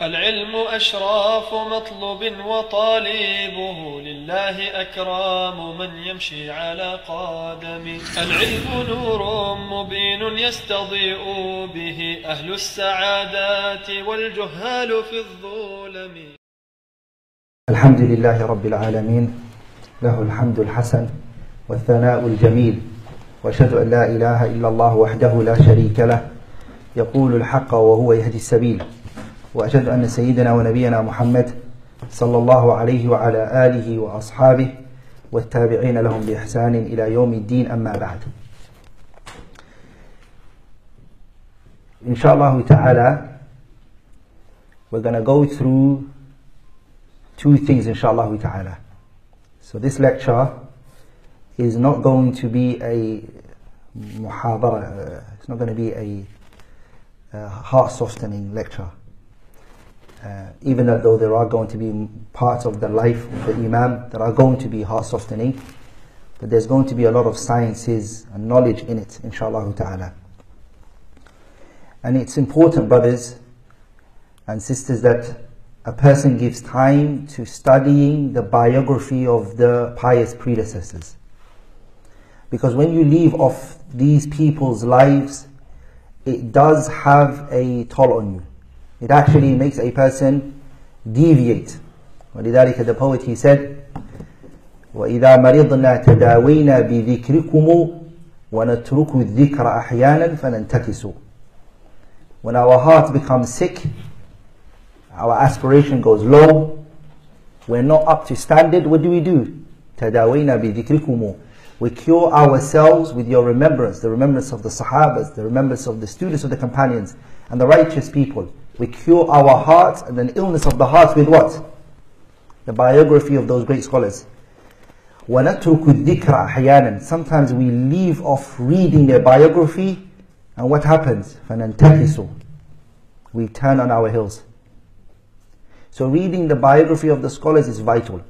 العلم أشراف مطلوب وطالبه لله أكرام من يمشي على قدم العلم نور مبين يستضيء به أهل السعادات والجهال في الظلم. الحمد لله رب العالمين له الحمد الحسن والثناء الجميل وأشهد أن لا إله إلا الله وحده لا شريك له يقول الحق وهو يهدي السبيل. واشهد ان سيدنا ونبينا محمد صلى الله عليه وعلى اله واصحابه والتابعين لهم باحسان إلى يوم الدين اما بعد inshallah ta'ala we're going to go through two things inshallah ta'ala so this lecture is not going to be a muhadara uh, it's not going to be a, a heart softening lecture uh, even though there are going to be parts of the life of the imam that are going to be heart softening but there's going to be a lot of sciences and knowledge in it inshallah ta'ala and it's important, brothers and sisters, that a person gives time to studying the biography of the pious predecessors. Because when you leave off these people's lives, it does have a toll on you. It actually makes a person deviate. ولذلك the poet he said, وإذا مرضنا تداوينا بذكركم ونترك الذكر أحيانا فننتكس when our hearts become sick, our aspiration goes low, we're not up to standard, what do we do? تداوينا بذكركم We cure ourselves with your remembrance, the remembrance of the Sahabas, the remembrance of the students of the companions, and the righteous people. We cure our hearts and an illness of the heart with what? The biography of those great scholars. Sometimes we leave off reading their biography and what happens? We turn on our heels. So reading the biography of the scholars is vital.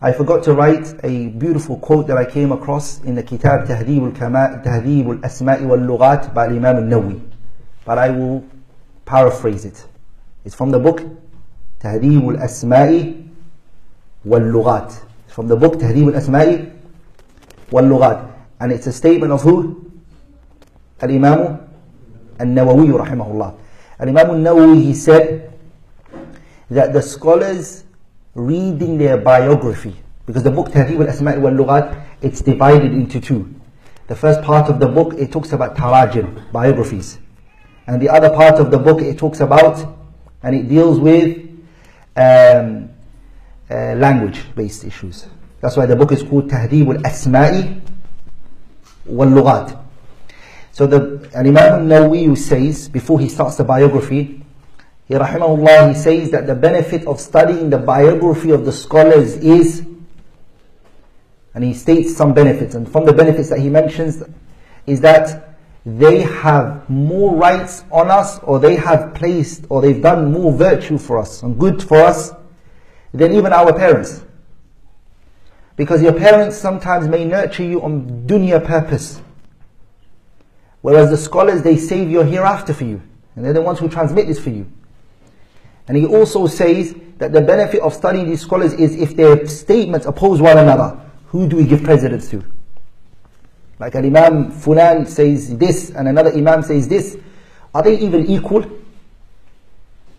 I forgot to write a beautiful quote that I came across in the Kitab Tahdhib al-Asma'i wal-Lughat by Imam al-Nawawi. But I will paraphrase it. It's from the book تهذيب الأسماء واللغات. It's from the book تهذيب الأسماء واللغات. And it's a statement of who? Al-Imam Al-Nawawi rahimahullah. Al-Imam Al-Nawawi, he said that the scholars reading their biography, because the book Tahdhib al-Asma' wal-Lughat, it's divided into two. The first part of the book, it talks about tarajim, biographies. And the other part of the book it talks about and it deals with um, uh, language based issues. That's why the book is called Tahdib al Asma'i wal Lughat. So the and Imam Nawawi says, before he starts the biography, he, rahimahullah, he says that the benefit of studying the biography of the scholars is, and he states some benefits, and from the benefits that he mentions is that they have more rights on us, or they have placed, or they've done more virtue for us, and good for us, than even our parents. Because your parents sometimes may nurture you on dunya purpose. Whereas the scholars, they save your hereafter for you. And they're the ones who transmit this for you. And he also says that the benefit of studying these scholars is if their statements oppose one another, who do we give precedence to? Like an Imam Fulan says this and another Imam says this. Are they even equal?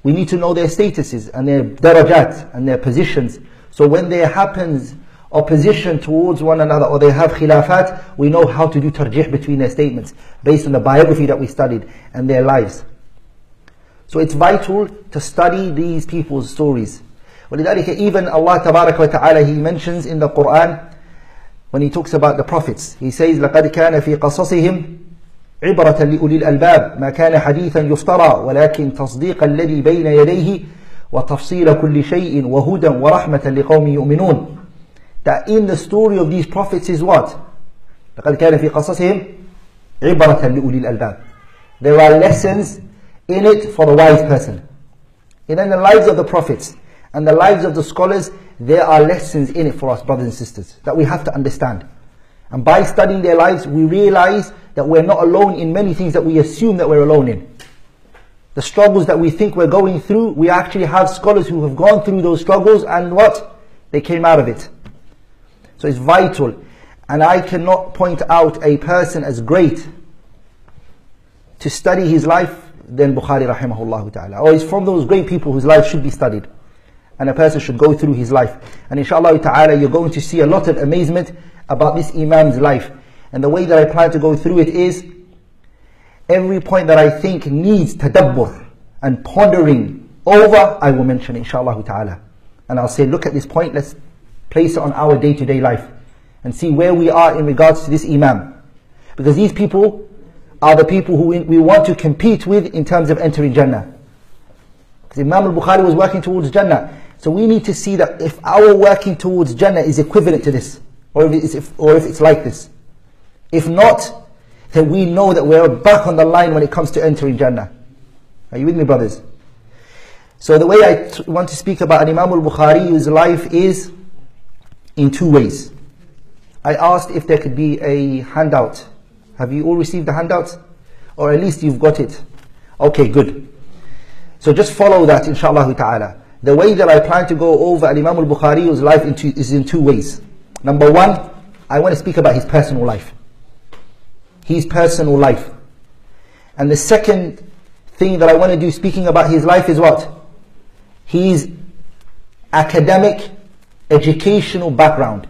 We need to know their statuses and their darajat and their positions. So when there happens opposition towards one another or they have khilafat, we know how to do tarjih between their statements based on the biography that we studied and their lives. So it's vital to study these people's stories. ولذلك even Allah تبارك وتعالى He mentions in the Quran when He talks about the prophets He says لقد كان في قصصهم عبرة لأولي الألباب ما كان حديثا يفترى ولكن تصديق الذي بين يديه وتفصيل كل شيء وهدى ورحمة لقوم يؤمنون that in the story of these prophets is what? لقد كان في قصصهم عبرة لأولي الألباب. There are lessons in it for the wise person. And in the lives of the prophets and the lives of the scholars, there are lessons in it for us, brothers and sisters, that we have to understand. And by studying their lives, we realize that we're not alone in many things that we assume that we're alone in. The struggles that we think we're going through, we actually have scholars who have gone through those struggles and what? They came out of it. So it's vital. And I cannot point out a person as great to study his life than Bukhari rahimahullah ta'ala. Or he's from those great people whose life should be studied. And a person should go through his life. And inshallah ta'ala, you're going to see a lot of amazement about this Imam's life. And the way that I plan to go through it is, every point that I think needs tadabbur and pondering over, I will mention inshallah ta'ala. And I'll say, look at this point, let's place it on our day-to-day life. And see where we are in regards to this Imam. Because these people are the people who we want to compete with in terms of entering Jannah. Because Imam al-Bukhari was working towards Jannah. So we need to see that if our working towards Jannah is equivalent to this, or if it's, if, or if it's like this. If not, then we know that we're back on the line when it comes to entering Jannah. Are you with me, brothers? So the way I want to speak about Imam al-Bukhari's life is in two ways. I asked if there could be a handout. Have you all received the handout? Or at least you've got it. Okay, good. So just follow that, inshallah ta'ala. The way that I plan to go over Imam al-Bukhari's life in two, is in two ways. Number one, I want to speak about his personal life. His personal life. And the second thing that I want to do speaking about his life is what? His academic, educational background.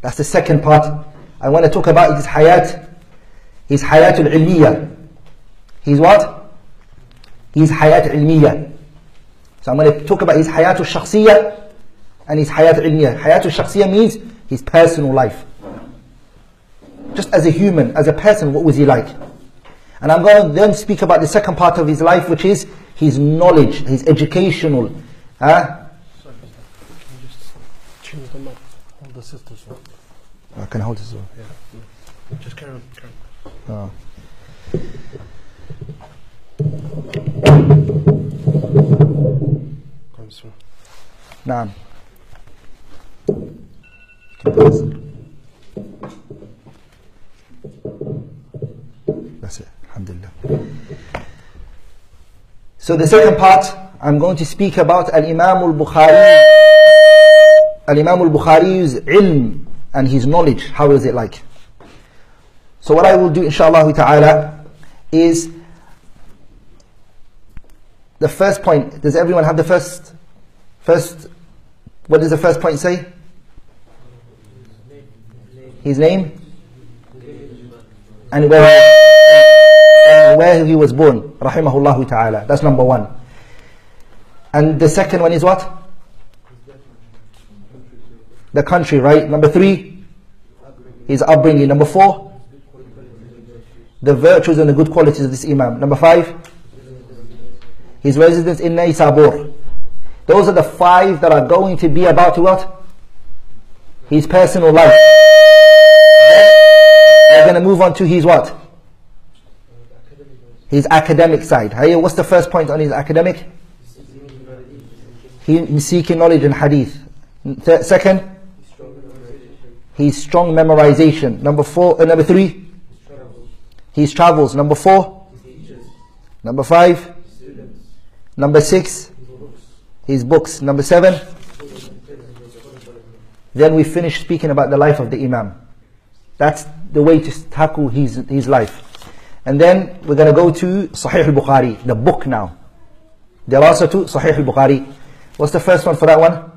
That's the second part. I want to talk about his hayat, his hayat al-ilmiyah. His what? His hayat al-ilmiyah. So I'm going to talk about his hayat al-shakhsiyah and his hayat al-ilmiyah. Hayat al-shakhsiyah means his personal life. Just as a human, as a person, what was he like? And I'm going to then speak about the second part of his life, which is his knowledge, his educational. Huh? Sorry, can you just change the mic? Hold the sisters one. I can hold this one. Yeah. Just carry on, carry on. Oh. Come soon. نعم. That's it. Alhamdulillah. So the second part, I'm going to speak about Al-Imam al-Bukhari, Al-Imam al-Bukhari's ilm and his knowledge. How is it like? So what I will do inshallah ta'ala is the first point. Does everyone have the first, first, what does the first point say? His name? And where, and where he was born. Rahimahullah ta'ala. That's number one. And the second one is what? The country, right? Number three, his upbringing. Number four, the virtues and the good qualities of this Imam. Number five, his residence in Naysabur. Those are the five that are going to be about what? His personal life. We're going to move on to his what? His academic side. Hey, what's the first point on his academic? He seeking knowledge in hadith. Second, his strong memorization. Number four, uh, number three, his travels. Number four, number five, number six, his books. Number seven, then we finish speaking about the life of the Imam. That's the way to tackle his, his life. And then we're going to go to Sahih al-Bukhari, the book now. Dirasatu Sahih al-Bukhari. What's the first one for that one?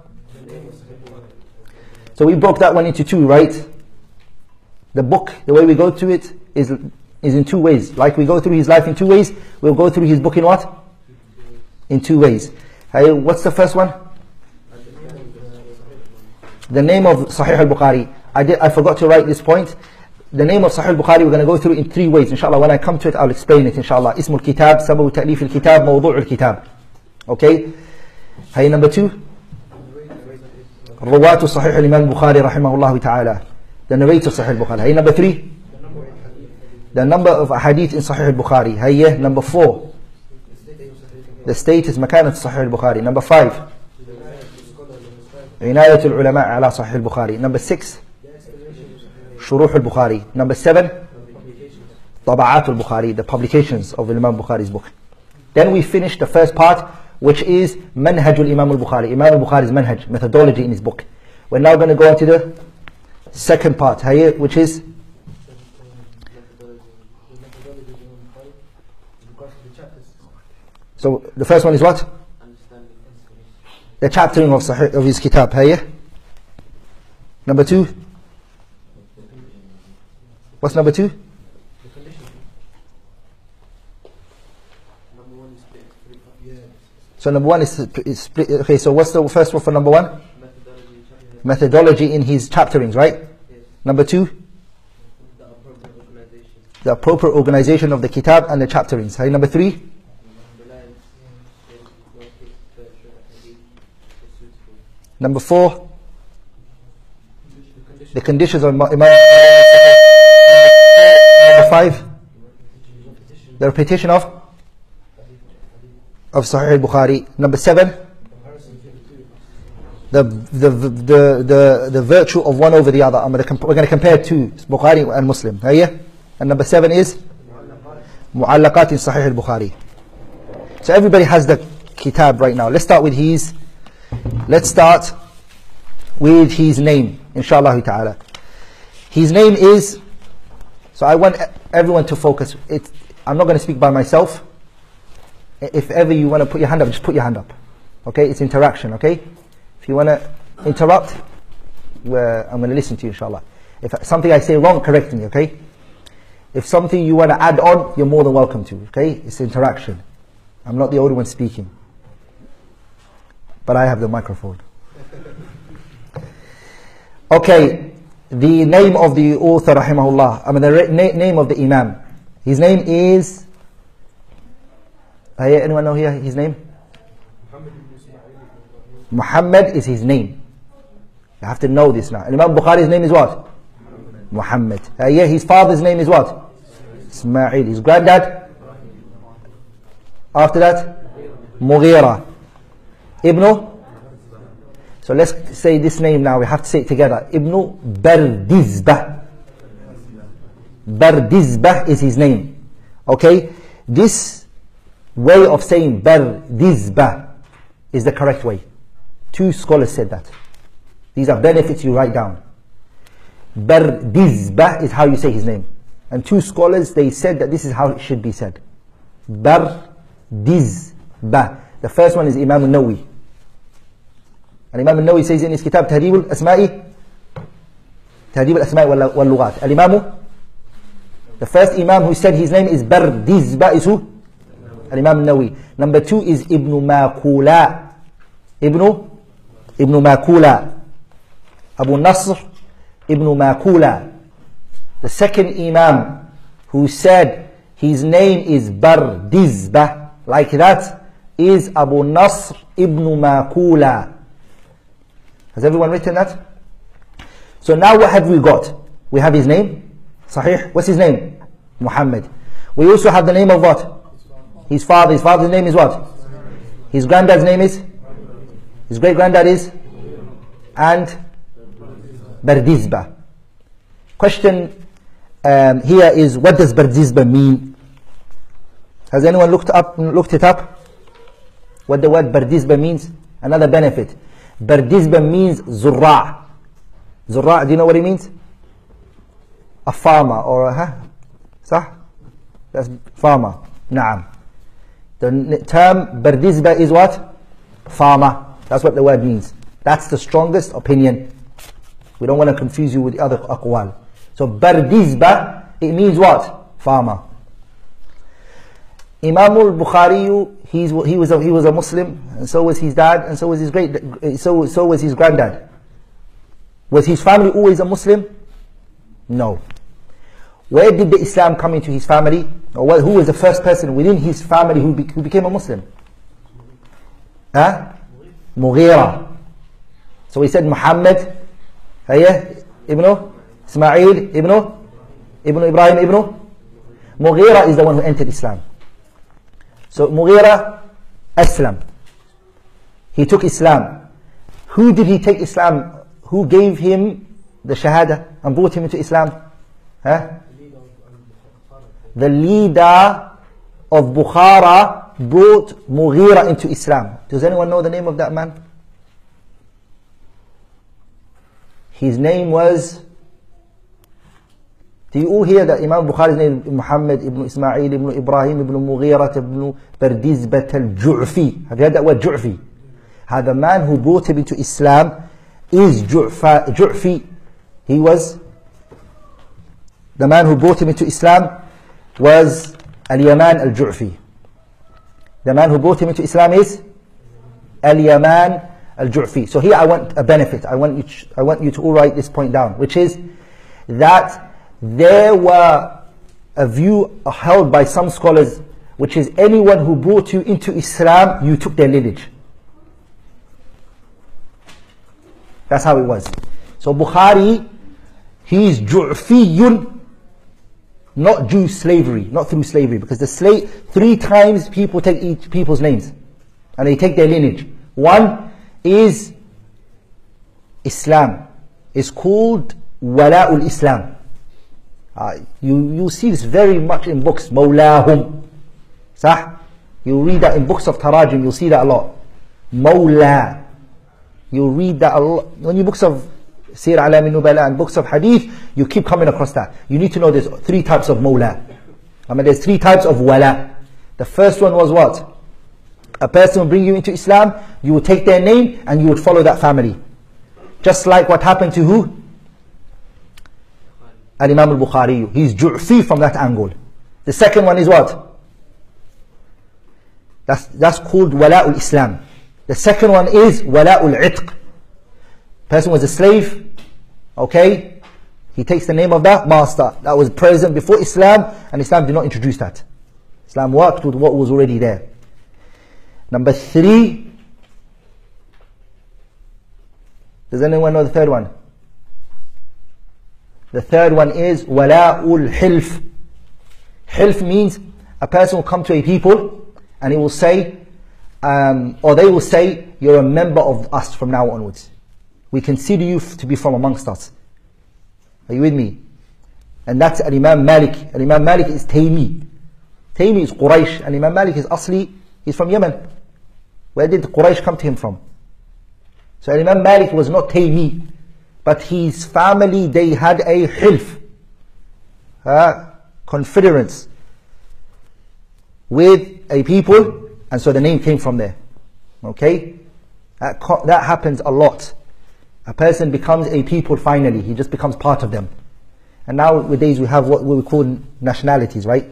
So we broke that one into two, right? The book, the way we go to it is, is in two ways. Like we go through his life in two ways, we'll go through his book in what? In two ways. Hey, what's the first one? The name of Sahih al-Bukhari. I, did, I forgot to write this point. The name of Sahih al-Bukhari we're going to go through in three ways, inshallah. When I come to it, I'll explain it, inshallah. Ism al-Kitab, Sabu Ta'lif al-Kitab, Mawdu' al-Kitab. Okay? Hey, number two. Ruwatu Sahih al-Imam Bukhari, rahimahullah ta'ala. The narrator of Sahih al-Bukhari. Hey, number three. The number of hadith in Sahih al-Bukhari. Hey. Number four. the status مكانة صحيح البخاري number five عناية العلماء على صحيح البخاري number six شروح البخاري number seven طبعات البخاري the publications of Imam Bukhari's book Then we finish the first part, which is Manhajul Imam al-Bukhari. Imam al-Bukhari's manhaj, methodology in his book. We're now going to go on to the second part, here, which is So the first one is what? The chaptering of Sahih of his kitab, here. Number two. What's number two? So number one is, split. Okay, so what's the first one for number one? Methodology in his chapterings, right? Number two, the appropriate organization of the kitab and the chapterings. Hey, number three, number four, the conditions of Imam. Number five, the repetition of of Sahih al-Bukhari. Number seven, the, the, the, the, the virtue of one over the other. I'm gonna we're going to compare two, Bukhari and Muslim. Here. And number seven is Mu'allaqat in Sahih al-Bukhari. So everybody has the kitab right now. Let's start with his, let's start with his name, inshallah ta'ala. His name is, so I want everyone to focus. It, I'm not going to speak by myself. If ever you want to put your hand up, just put your hand up. Okay, it's interaction, okay? If you want to interrupt, well, I'm going to listen to you, inshallah. If something I say wrong, correct me, okay? If something you want to add on, you're more than welcome to, okay? It's interaction. I'm not the only one speaking. But I have the microphone. Okay, the name of the author, rahimahullah, I mean the na- name of the Imam. His name is uh, anyone know here his name? Muhammad is his name. You have to know this now. And Imam Bukhari's name is what? Muhammad. Uh, yeah, his father's name is what? Ismail. His granddad? After that? Mughira. Ibn? So let's say this name now. We have to say it together. Ibn Bardizbah. Bardizbah is his name. Okay? This way of saying Bardizbah is the correct way. Two scholars said that. These are benefits you write down. Bardizbah is how you say his name. And two scholars, they said that this is how it should be said. Bardizbah. The first one is Imam al-Nawawi. Imam says in his kitab, Tahdib al-Asma'i, Tahdib al-Asma'i wal-Lughat. Al-Imamu, the first Imam who said his name is Bardizbah is who? Al-Imam al-Nawi. Number two is Ibn Makula. Ibn Ibn Makula. Abu Nasr Ibn Makula. The second Imam who said his name is Bardizbah, like that, is Abu Nasr Ibn Makula. Has everyone written that? So now what have we got? We have his name. Sahih. What's his name? Muhammad. We also have the name of what? His father. His father's name is what? His granddad's name is? His great granddad is? And Bardizbah. Question um, here is what does Bardizbah mean? Has anyone looked up looked it up? What the word Bardizbah means? Another benefit. Bardizbah means Zurra. Zurra, do you know what it means? A farmer or a huh? صح? That's farmer. Naam. The term Bardizbah is what? Farmer. That's what the word means. That's the strongest opinion. We don't want to confuse you with the other aqwal. So Bardizbah, it means what? Farmer. Imam al-Bukhari, he, was a, he was a Muslim, and so was his dad, and so was his great, so, so was his granddad. Was his family always a Muslim? No. Where did the Islam come into his family? Or who was the first person within his family who, be, who became a Muslim? Huh? Mughira. So he said Muhammad, uh, yeah, Ibn Ismail, Ibn, Ibn Ibrahim, Ibn. Mughira is the one who entered Islam. So Mughira, Aslam. He took Islam. Who did he take Islam? Who gave him the Shahada and brought him into Islam? Huh? The leader of Bukhara brought Mughira into Islam. Does anyone know the name of that man? His name was. Name is Muhammad ibn Ismail ibn Ibrahim ibn Mughira ibn Bardizbat al-Ju'fi? Have you heard that word Ju'fi? How the man who brought him into Islam is Ju'fi. He was the man who brought him into Islam was Al-Yaman al-Ju'fi. The man who brought him into Islam is Al-Yaman al-Ju'fi. So here I want a benefit. I want you to, I want you to all write this point down, which is that there were a view held by some scholars, which is anyone who brought you into Islam, you took their lineage. That's how it was. So Bukhari, he's Ju'fiyun, not Jew slavery, not through slavery, because the slave three times people take each people's names, and they take their lineage. One is Islam. It's called Wala'ul Islam. Uh, you you see this very much in books. Mawlahum, sah. You read that in books of Tarajim. You'll see that a lot. Mawla. You read that a lot. When you books of Siyar A'lam Nubala and books of Hadith, you keep coming across that. You need to know there's three types of Mawla. I mean, there's three types of Wala. The first one was what? A person will bring you into Islam, you would take their name and you would follow that family. Just like what happened to who? Al-Imam al-Bukhari. He's Ju'fi from that angle. The second one is what? That's, that's called Wala'ul Islam. The second one is Wala'ul Itq. Person was a slave, okay? He takes the name of that master that was present before Islam, and Islam did not introduce that. Islam worked with what was already there. Number three. Does anyone know the third one? The third one is wala'ul hilf. Hilf means a person will come to a people and he will say, um, or they will say, you're a member of us from now onwards. We consider you to be from amongst us. Are you with me? And that's Imam Malik. Imam Malik is Taymi. Taymi is Quraysh. And Imam Malik is Asbahi. He's from Yemen. Where did Quraysh come to him from? So Imam Malik was not Taymi. But his family, they had a hilf. Uh, confederence with a people. And so the name came from there. Okay? That, that happens a lot. A person becomes a people finally. He just becomes part of them. And nowadays we have what we call nationalities, right?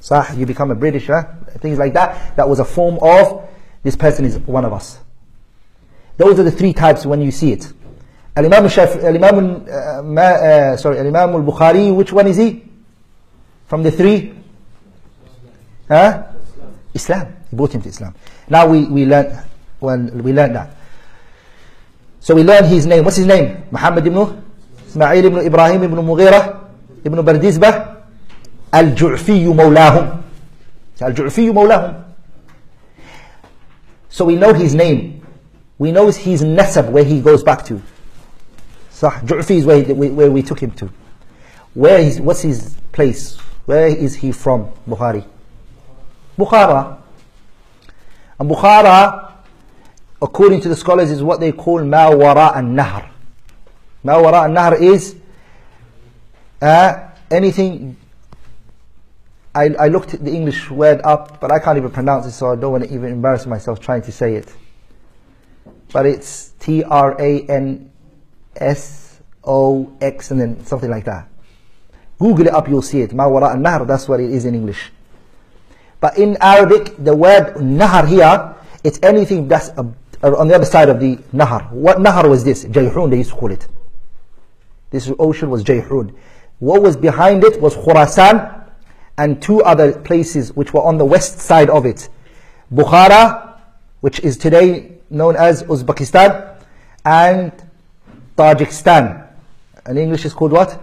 Sah, you become a British, huh? things like that. That was a form of this person is one of us. Those are the three types when you see it. Al-Imam Al-Imam, uh, uh, Al-Imam Al-Bukhari, which one is he? From the three? Huh? Islam. He brought him to Islam. Now we, we learn, well, we learn that. So we learn his name. What's his name? Muhammad ibn Ismail ibn Ibrahim ibn Mughira ibn Bardizbah Al-Ju'fi mawlahum. Al-Ju'fi mawlahum. So we know his name. We know his nasab, where he goes back to. Sah, Ju'fi is where, where we took him to. Where is, what's his place? Where is he from, Bukhari? Bukhara. And Bukhara, according to the scholars, is what they call ma wara an-nahr. Ma wara an-nahr is uh, anything I, I looked the English word up, but I can't even pronounce it, so I don't want to even embarrass myself trying to say it. But it's T R A N S O X and then something like that. Google it up, you'll see it. Ma wara al-nahr, that's what it is in English. But in Arabic, the word nahar here, it's anything that's on the other side of the nahar. What nahar was this? Jayhun, they used to call it. This ocean was Jayhun. What was behind it was Khurasan and two other places which were on the west side of it. Bukhara, which is today known as Uzbekistan, and Tajikistan. In English is called what?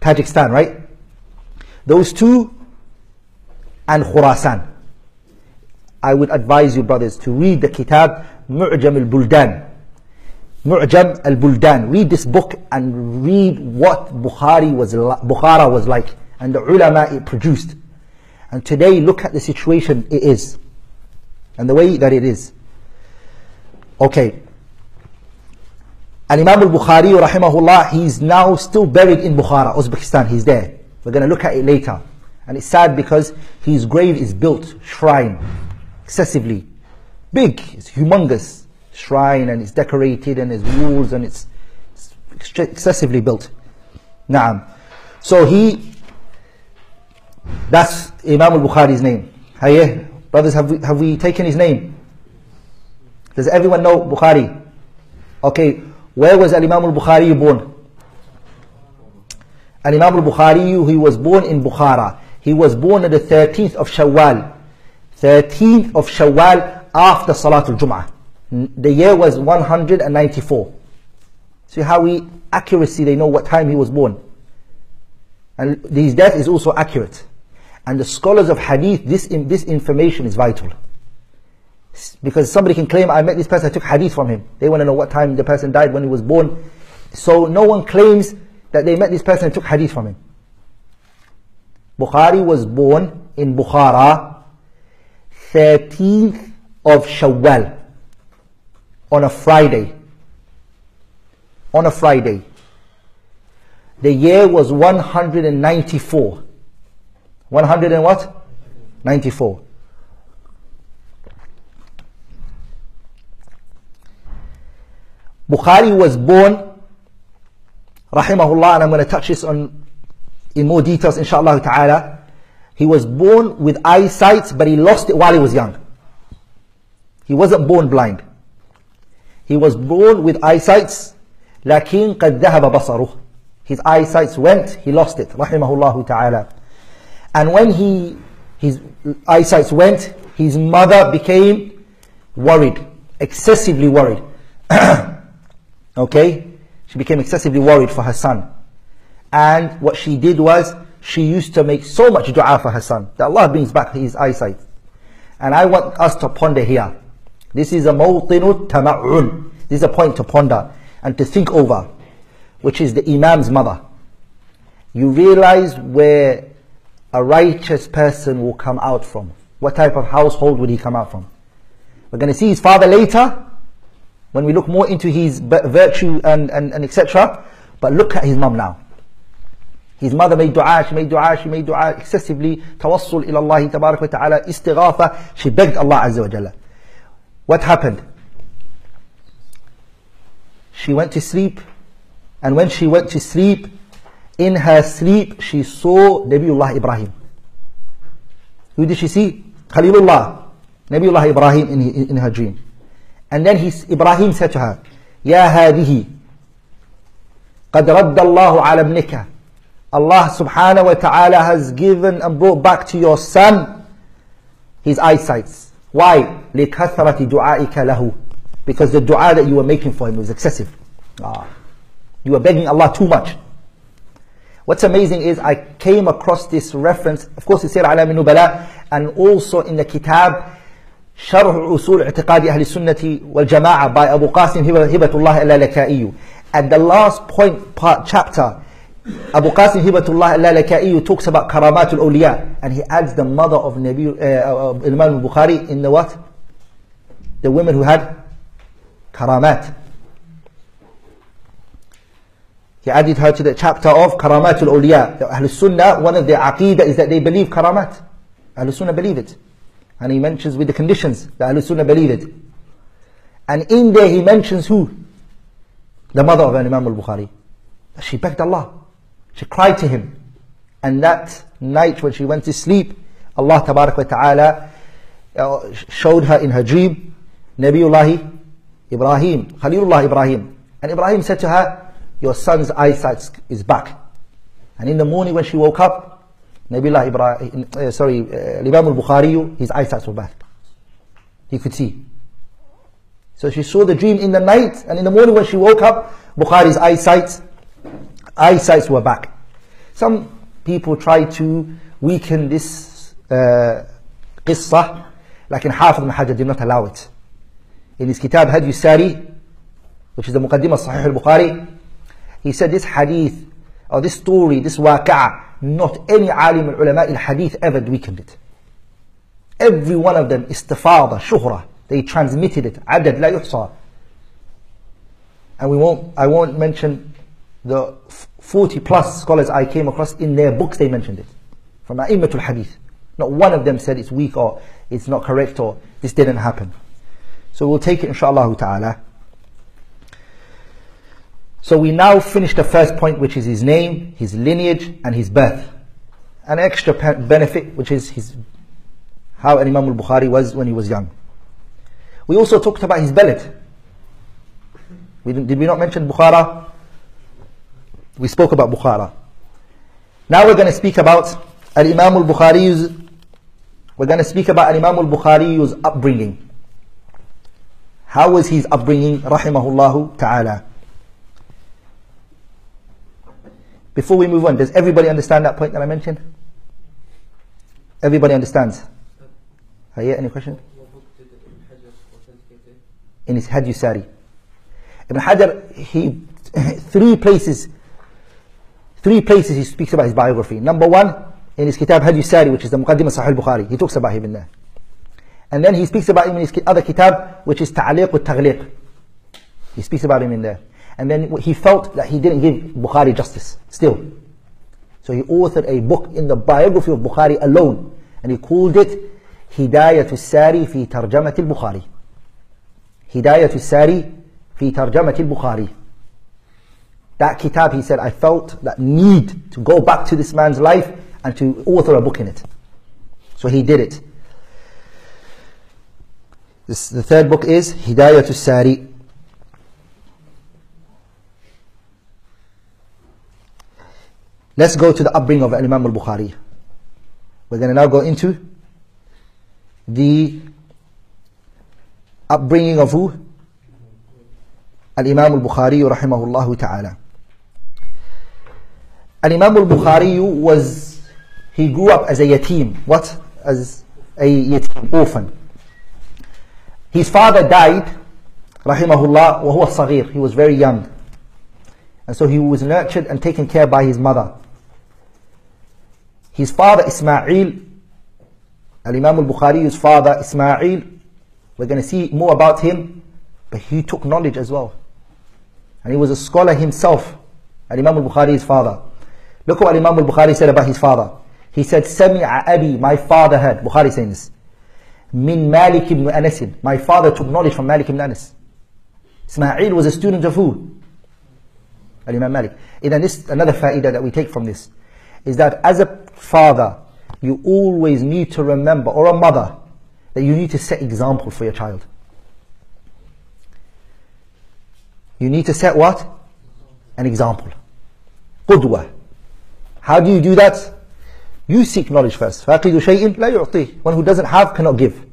Tajikistan, right? Those two and Khurasan. I would advise you brothers to read the kitab Mu'jam al-Buldan. Mu'jam al-Buldan. Read this book and read what Bukhari was Bukhara was like and the ulama it produced. And today look at the situation it is. and the way that it is. Okay. And Imam al-Bukhari rahimahullah, he's now still buried in Bukhara, Uzbekistan, he's there. We're going to look at it later. And it's sad because his grave is built, shrine, excessively. Big, it's humongous shrine and it's decorated and there's walls and it's it's excessively built. Naam. So he, that's Imam al-Bukhari's name. Hayeh, brothers, have we, have we taken his name? Does everyone know Bukhari? Okay, where was Al-Imam al-Bukhari born? Al-Imam al-Bukhari, he was born in Bukhara. He was born on the 13th of Shawwal. 13th of Shawwal after Salatul Jum'ah. The year was 194. See how we, accuracy, they know what time he was born. And his death is also accurate. And the scholars of hadith, this, this information is vital. Because somebody can claim, I met this person, I took hadith from him. They want to know what time the person died, when he was born. So no one claims that they met this person and took hadith from him. Bukhari was born in Bukhara, 13th of Shawwal, on a Friday. On a Friday. The year was 194. 100 and what? 94. Bukhari was born, rahimahullah, and I'm going to touch this on in more details, inshallah ta'ala. He was born with eyesight, but he lost it while he was young. He wasn't born blind. He was born with eyesight, لكن قد ذهب بصره. His eyesight went, he lost it, rahimahullah ta'ala. And when he, his eyesight went, his mother became worried, excessively worried. Okay? She became excessively worried for her son. And what she did was, she used to make so much dua for her son, that Allah brings back his eyesight. And I want us to ponder here. This is a mawtinu tama'un. This is a point to ponder and to think over, which is the Imam's mother. You realize where a righteous person will come out from. What type of household would he come out from? We're going to see his father later, when we look more into his virtue and, and, and etc. But look at his mum now. His mother made dua, she made dua, she made dua excessively. Tawassul ila Allah tabarak wa ta'ala, istighatha. She begged Allah Azza wa Jalla. What happened? She went to sleep. And when she went to sleep, in her sleep, she saw Nabiullah Ibrahim. Who did she see? Khalilullah. Nabiullah Ibrahim in, in her dream. And then he, Ibrahim said to her, Ya hadihi, قد رد الله على ابنك. Allah subhanahu wa ta'ala has given and brought back to your son his eyesight. Why? لِكَثْرَةِ دُعَائِكَ لَهُ Because the dua that you were making for him was excessive. Ah. You were begging Allah too much. What's amazing is I came across this reference, of course it's here Alam Nubala, and also in the kitab شرح أصول اعتقاد أهل السنة والجماعة by Abu Qasim Hibatullah al-Lalaka'i. At the last point part chapter, Abu Qasim Hibatullah al-Lalaka'i talks about Karamatul Awliya and he adds the mother of Nabi, uh, uh, Imam al-Bukhari in the what? The women who had Karamat. He added her to the chapter of Karamatul Awliya. Ahl Sunnah, one of their aqidah is that they believe Karamat. Ahl Sunnah believe it. And he mentions with the conditions that Ahlul Sunnah believe it. And in there he mentions who? The mother of Imam al-Bukhari. She begged Allah. She cried to him. And that night when she went to sleep, Allah Ta'ala uh, showed her in her dream, Nabiullah Ibrahim, Khalilullah Ibrahim. And Ibrahim said to her, your son's eyesight is back. And in the morning when she woke up, Nabiullah Ibrahim, uh, sorry, uh, Imam al-Bukhari, his eyesight was back. He could see. So she saw the dream in the night, and in the morning when she woke up, Bukhari's eyesight, eyesights were back. Some people try to weaken this uh, qissa, like in Hafiz ibn Hajar did not allow it. In his kitab Hadi Sari, which is the Muqaddimah Sahih al-Bukhari, he said this hadith, or this story, this waqa'ah, not any alim al-ulama al-hadith ever weakened it. Every one of them, istifada, shuhra. They transmitted it. Adad la yuhsa. And we won't, I won't mention the 40 plus scholars I came across in their books they mentioned it. From A'immatul Hadith. Not one of them said it's weak or it's not correct or this didn't happen. So we'll take it inshallah ta'ala. So we now finish the first point which is his name, his lineage and his birth. An extra benefit which is his how Imam al-Bukhari was when he was young. We also talked about his balad. We did we not mention Bukhara? We spoke about Bukhara. Now we're going to speak about Al-Imam al-Bukhari's we're going to speak about Al Imam al-Bukhari's upbringing. How was his upbringing rahimahullah ta'ala? Before we move on, does everybody understand that point that I mentioned? Everybody understands? Are you any question? In his Sari. Ibn Hajar, he, three places, three places he speaks about his biography. Number one, in his Kitab Hadi Sari, which is the Muqaddimah Sahih Bukhari. He talks about him in there. And then he speaks about him in his other kitab, which is Ta'liq with Taghliq. He speaks about him in there. And then he felt that he didn't give Bukhari justice, still. So he authored a book in the biography of Bukhari alone. And he called it Hidayat al-Sari fi Tarjamat al-Bukhari. Hidayat al-Sari fi Tarjamat al-Bukhari. That kitab, he said, I felt that need to go back to this man's life and to author a book in it. So he did it. This, the third book is Hidayat al-Sari Let's go to the upbringing of Imam al Bukhari. We're going to now go into the upbringing of who? Al-Imam al-Bukhari rahimahullah ta'ala. Al-Imam al-Bukhari was, he grew up as a yatim. What? As a yatim, orphan. His father died, rahimahullah, wa huwa. He was very young. And so he was nurtured and taken care by his mother. His father Ismail, Al-Imam al-Bukhari's father Ismail, we're going to see more about him, but he took knowledge as well. And he was a scholar himself, Al-Imam al-Bukhari's father. Look what Imam al-Bukhari said about his father. He said, Sami'a Abi, my father heard. Bukhari saying this. Min Malik ibn Anas. My father took knowledge from Malik ibn Anas. Ismail was a student of who? Al-Imam Malik. And then this, another fa'idah that we take from this is that as a father, you always need to remember, or a mother, that you need to set example for your child. You need to set what? An example. Qudwa. How do you do that? You seek knowledge first. فَأَقِدُ شَيْءٍ لَا يُعْطِيهِ One who doesn't have cannot give.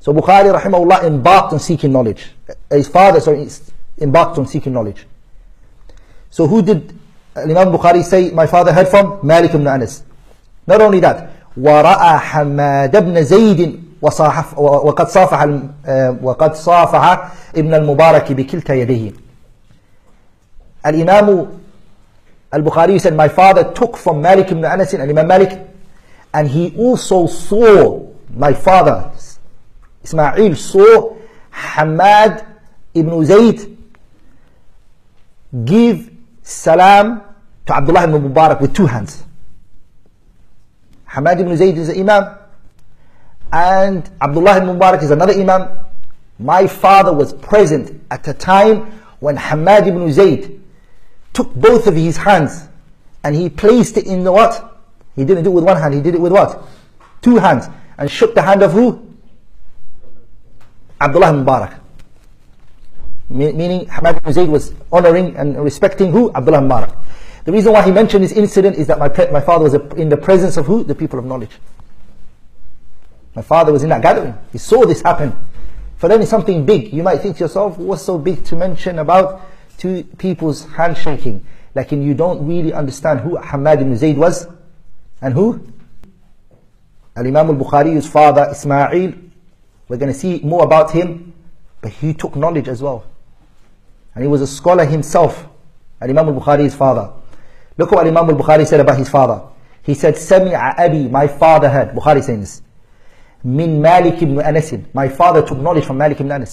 So Bukhari rahimahullah embarked on seeking knowledge. His father sorry, embarked on seeking knowledge. So who did Imam Bukhari say, my father heard from Malik ibn Anas. Not only that, ورأى حماد بن زيد وصاحف وقد صافح وقد صافح ابن المبارك بكلتا يديه. Al-Imam Al-Bukhari said, my father took from Malik ibn Anas and Imam Malik, and he also saw, my father, Ismail saw Hamad ibn Zayd give salam to Abdullah ibn Mubarak with two hands. Hamad ibn Zayd is an imam, and Abdullah ibn Mubarak is another imam. My father was present at a time when Hamad ibn Zayd took both of his hands and he placed it in the what? He didn't do it with one hand, he did it with what? Two hands. And shook the hand of who? Abdullah ibn Mubarak meaning Hamad ibn Zayd was honoring and respecting who? Abdullah Mubarak. The reason why he mentioned this incident is that my, my father was in the presence of who? The people of knowledge. My father was in that gathering. He saw this happen. For them it's something big. You might think to yourself, what's so big to mention about two people's handshaking? Like you don't really understand who Hamad ibn Zayd was and who? Al-Imam al-Bukhari's father Ismail. We're going to see more about him, but he took knowledge as well. And he was a scholar himself. Al-Imam al-Bukhari's father. Look what Imam al-Bukhari said about his father. He said, Sami'a Abi, my father heard. Bukhari saying this. min Malik ibn Anas. My father took knowledge from Malik ibn Anas.